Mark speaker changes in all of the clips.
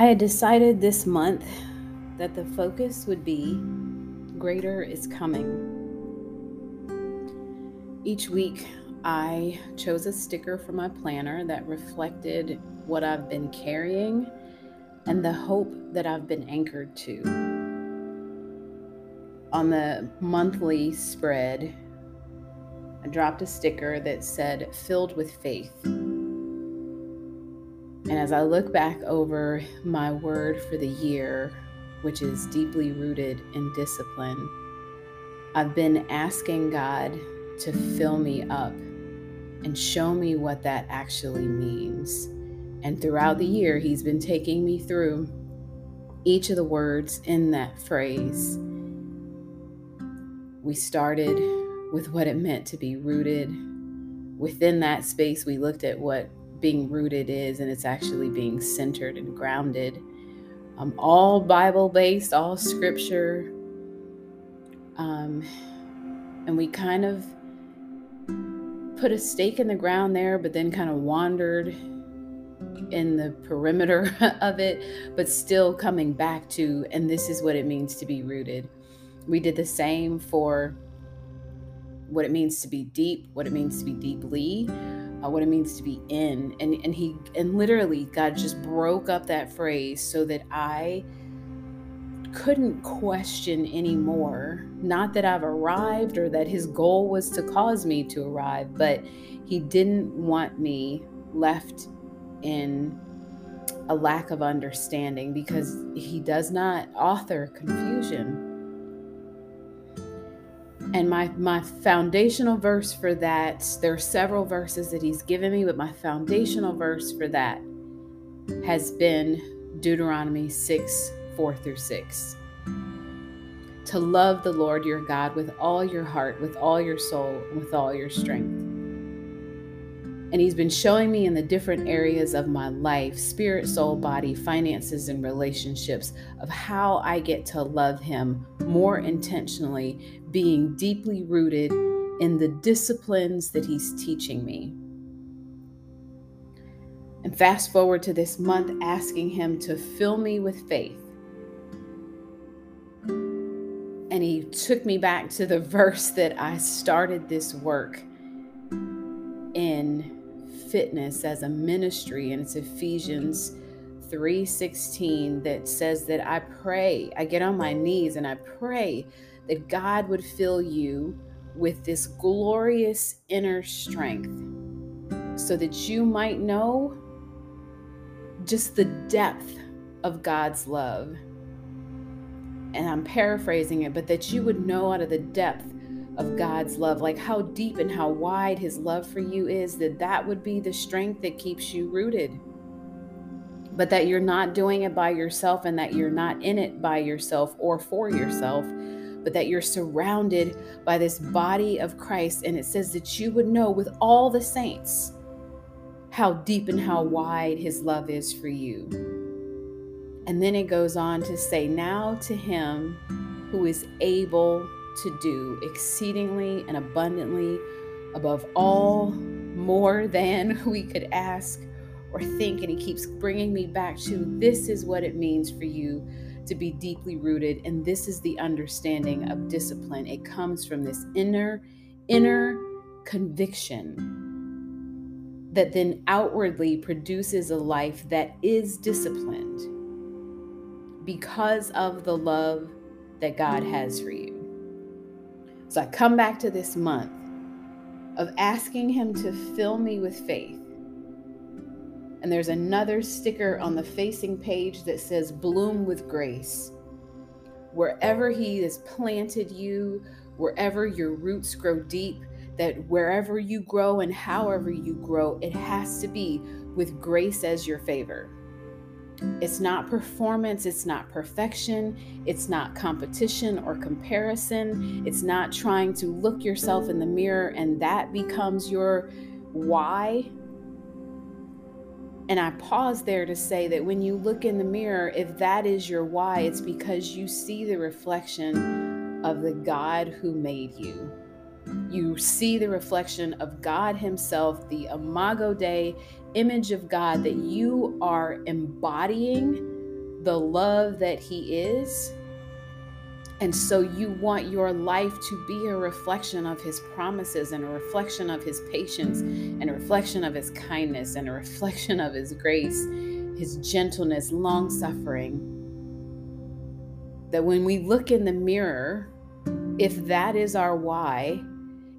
Speaker 1: I had decided this month that the focus would be greater is coming. Each week, I chose a sticker for my planner that reflected what I've been carrying and the hope that I've been anchored to. On the monthly spread, I dropped a sticker that said, filled with faith. And as I look back over my word for the year, which is deeply rooted in discipline, I've been asking God to fill me up and show me what that actually means. And throughout the year, He's been taking me through each of the words in that phrase. We started with what it meant to be rooted. Within that space, we looked at what being rooted is, and it's actually being centered and grounded. Um, all Bible based, all scripture. Um, and we kind of put a stake in the ground there, but then kind of wandered in the perimeter of it, but still coming back to, and this is what it means to be rooted. We did the same for what it means to be deep, what it means to be deeply, uh, what it means to be in. And and he and literally god just broke up that phrase so that i couldn't question anymore. Not that i've arrived or that his goal was to cause me to arrive but he didn't want me left in a lack of understanding because he does not author confusion and my my foundational verse for that, there are several verses that he's given me, but my foundational verse for that has been Deuteronomy 6, 4 through 6. To love the Lord your God with all your heart, with all your soul, with all your strength and He's been showing me in the different areas of my life spirit, soul, body, finances, and relationships of how I get to love Him more intentionally, being deeply rooted in the disciplines that He's teaching me. And fast forward to this month, asking Him to fill me with faith. And He took me back to the verse that I started this work in fitness as a ministry and it's Ephesians 3:16 that says that I pray, I get on my knees and I pray that God would fill you with this glorious inner strength so that you might know just the depth of God's love. And I'm paraphrasing it, but that you would know out of the depth of God's love, like how deep and how wide his love for you is, that that would be the strength that keeps you rooted. But that you're not doing it by yourself and that you're not in it by yourself or for yourself, but that you're surrounded by this body of Christ. And it says that you would know with all the saints how deep and how wide his love is for you. And then it goes on to say, Now to him who is able to do exceedingly and abundantly above all more than we could ask or think. And he keeps bringing me back to this is what it means for you to be deeply rooted. And this is the understanding of discipline. It comes from this inner, inner conviction that then outwardly produces a life that is disciplined because of the love that God has for you. So I come back to this month of asking Him to fill me with faith. And there's another sticker on the facing page that says, Bloom with grace. Wherever He has planted you, wherever your roots grow deep, that wherever you grow and however you grow, it has to be with grace as your favor. It's not performance, it's not perfection, it's not competition or comparison. It's not trying to look yourself in the mirror and that becomes your why. And I pause there to say that when you look in the mirror, if that is your why, it's because you see the reflection of the God who made you. You see the reflection of God Himself, the Imago Dei image of God that you are embodying the love that He is. And so you want your life to be a reflection of His promises and a reflection of His patience and a reflection of His kindness and a reflection of His grace, His gentleness, long suffering. That when we look in the mirror, if that is our why,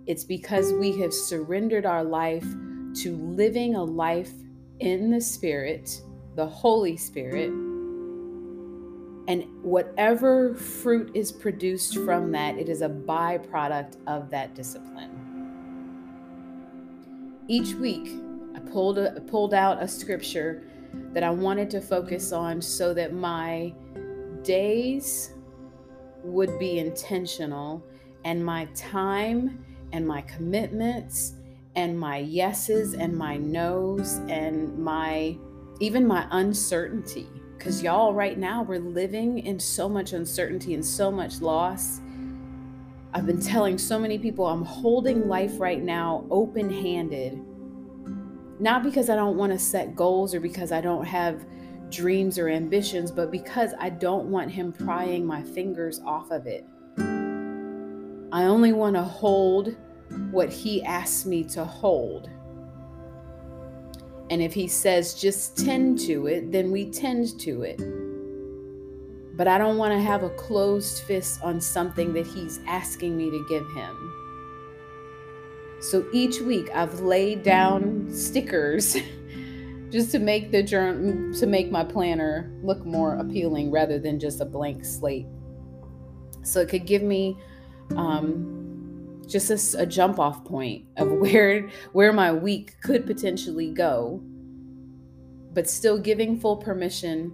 Speaker 1: it's because we have surrendered our life to living a life in the Spirit, the Holy Spirit. And whatever fruit is produced from that, it is a byproduct of that discipline. Each week, I pulled, a, pulled out a scripture that I wanted to focus on so that my days would be intentional and my time and my commitments and my yeses and my nos and my even my uncertainty. Because y'all right now we're living in so much uncertainty and so much loss. I've been telling so many people i'm holding life right now open-handed. Not because i don't want to set goals or because i don't have dreams or ambitions but because i don't want him prying my fingers off of it I only want to hold what He asks me to hold. And if He says just tend to it, then we tend to it. But I don't want to have a closed fist on something that He's asking me to give Him. So each week I've laid down stickers just to make the journal to make my planner look more appealing rather than just a blank slate. So it could give me um, just a, a jump off point of where where my week could potentially go, but still giving full permission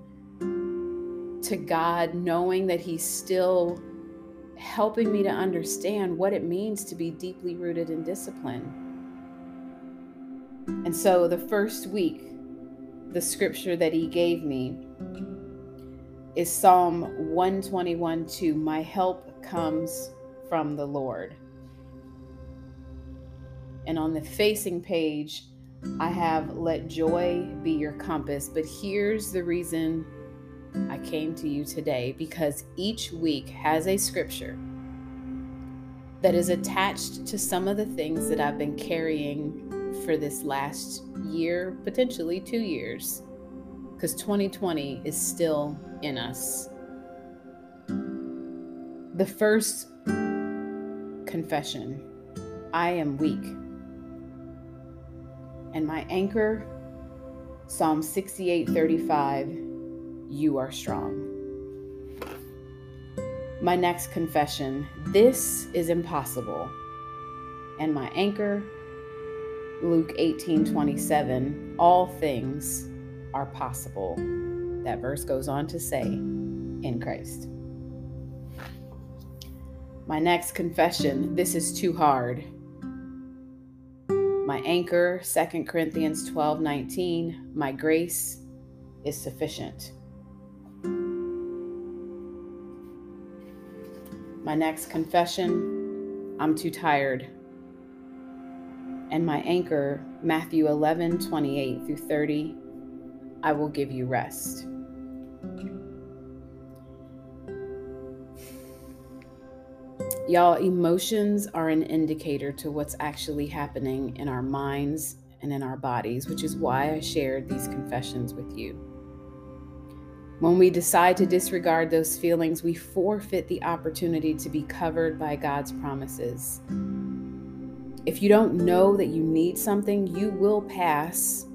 Speaker 1: to God, knowing that He's still helping me to understand what it means to be deeply rooted in discipline. And so the first week, the scripture that He gave me is Psalm 121 2. My help comes from the Lord. And on the facing page, I have let joy be your compass. But here's the reason I came to you today because each week has a scripture that is attached to some of the things that I've been carrying for this last year, potentially two years, because 2020 is still in us. The first confession I am weak. And my anchor, Psalm 68 35, you are strong. My next confession, this is impossible. And my anchor, Luke 18 27, all things are possible. That verse goes on to say, in Christ. My next confession this is too hard. My anchor, 2 Corinthians 12 19, my grace is sufficient. My next confession, I'm too tired. And my anchor, Matthew 11 28 through 30, I will give you rest. Y'all, emotions are an indicator to what's actually happening in our minds and in our bodies, which is why I shared these confessions with you. When we decide to disregard those feelings, we forfeit the opportunity to be covered by God's promises. If you don't know that you need something, you will pass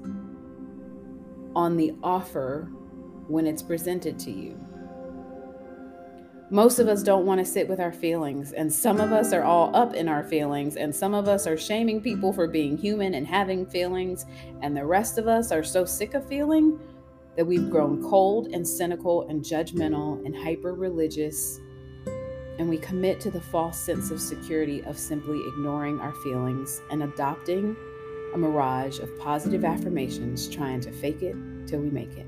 Speaker 1: on the offer when it's presented to you. Most of us mm-hmm. don't want to sit with our feelings, and some of us are all up in our feelings, and some of us are shaming people for being human and having feelings, and the rest of us are so sick of feeling that we've grown cold and cynical and judgmental and hyper religious, and we commit to the false sense of security of simply ignoring our feelings and adopting a mirage of positive affirmations, trying to fake it till we make it.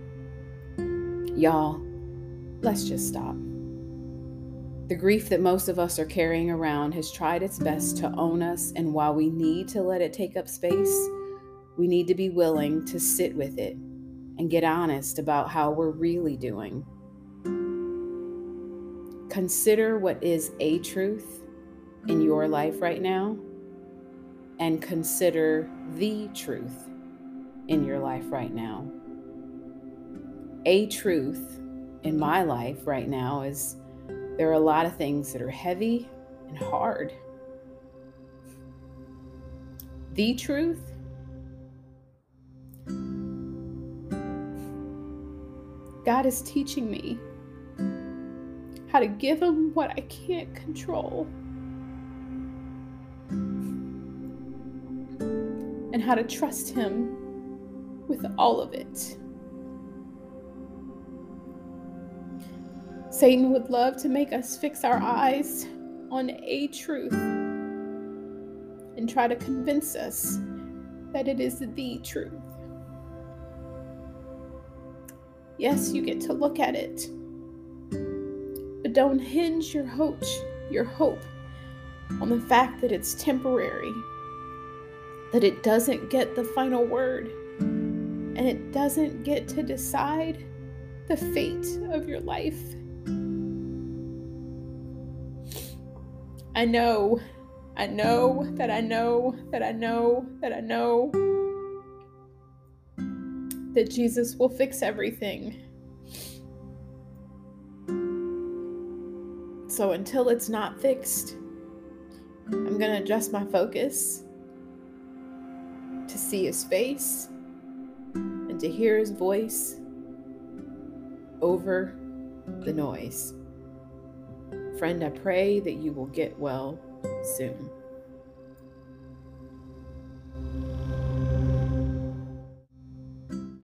Speaker 1: Y'all, let's just stop. The grief that most of us are carrying around has tried its best to own us, and while we need to let it take up space, we need to be willing to sit with it and get honest about how we're really doing. consider what is a truth in your life right now and consider the truth in your life right now. A truth in my life right now is there are a lot of things that are heavy and hard. The truth God is teaching me how to give Him what I can't control. And how to trust Him with all of it. Satan would love to make us fix our eyes on a truth and try to convince us that it is the truth. Yes, you get to look at it, but don't hinge your hope, your hope on the fact that it's temporary, that it doesn't get the final word, and it doesn't get to decide the fate of your life. I know, I know that I know that I know that I know that Jesus will fix everything. So until it's not fixed, I'm going to adjust my focus to see his face and to hear his voice over the noise. Friend, I pray that you will get well soon.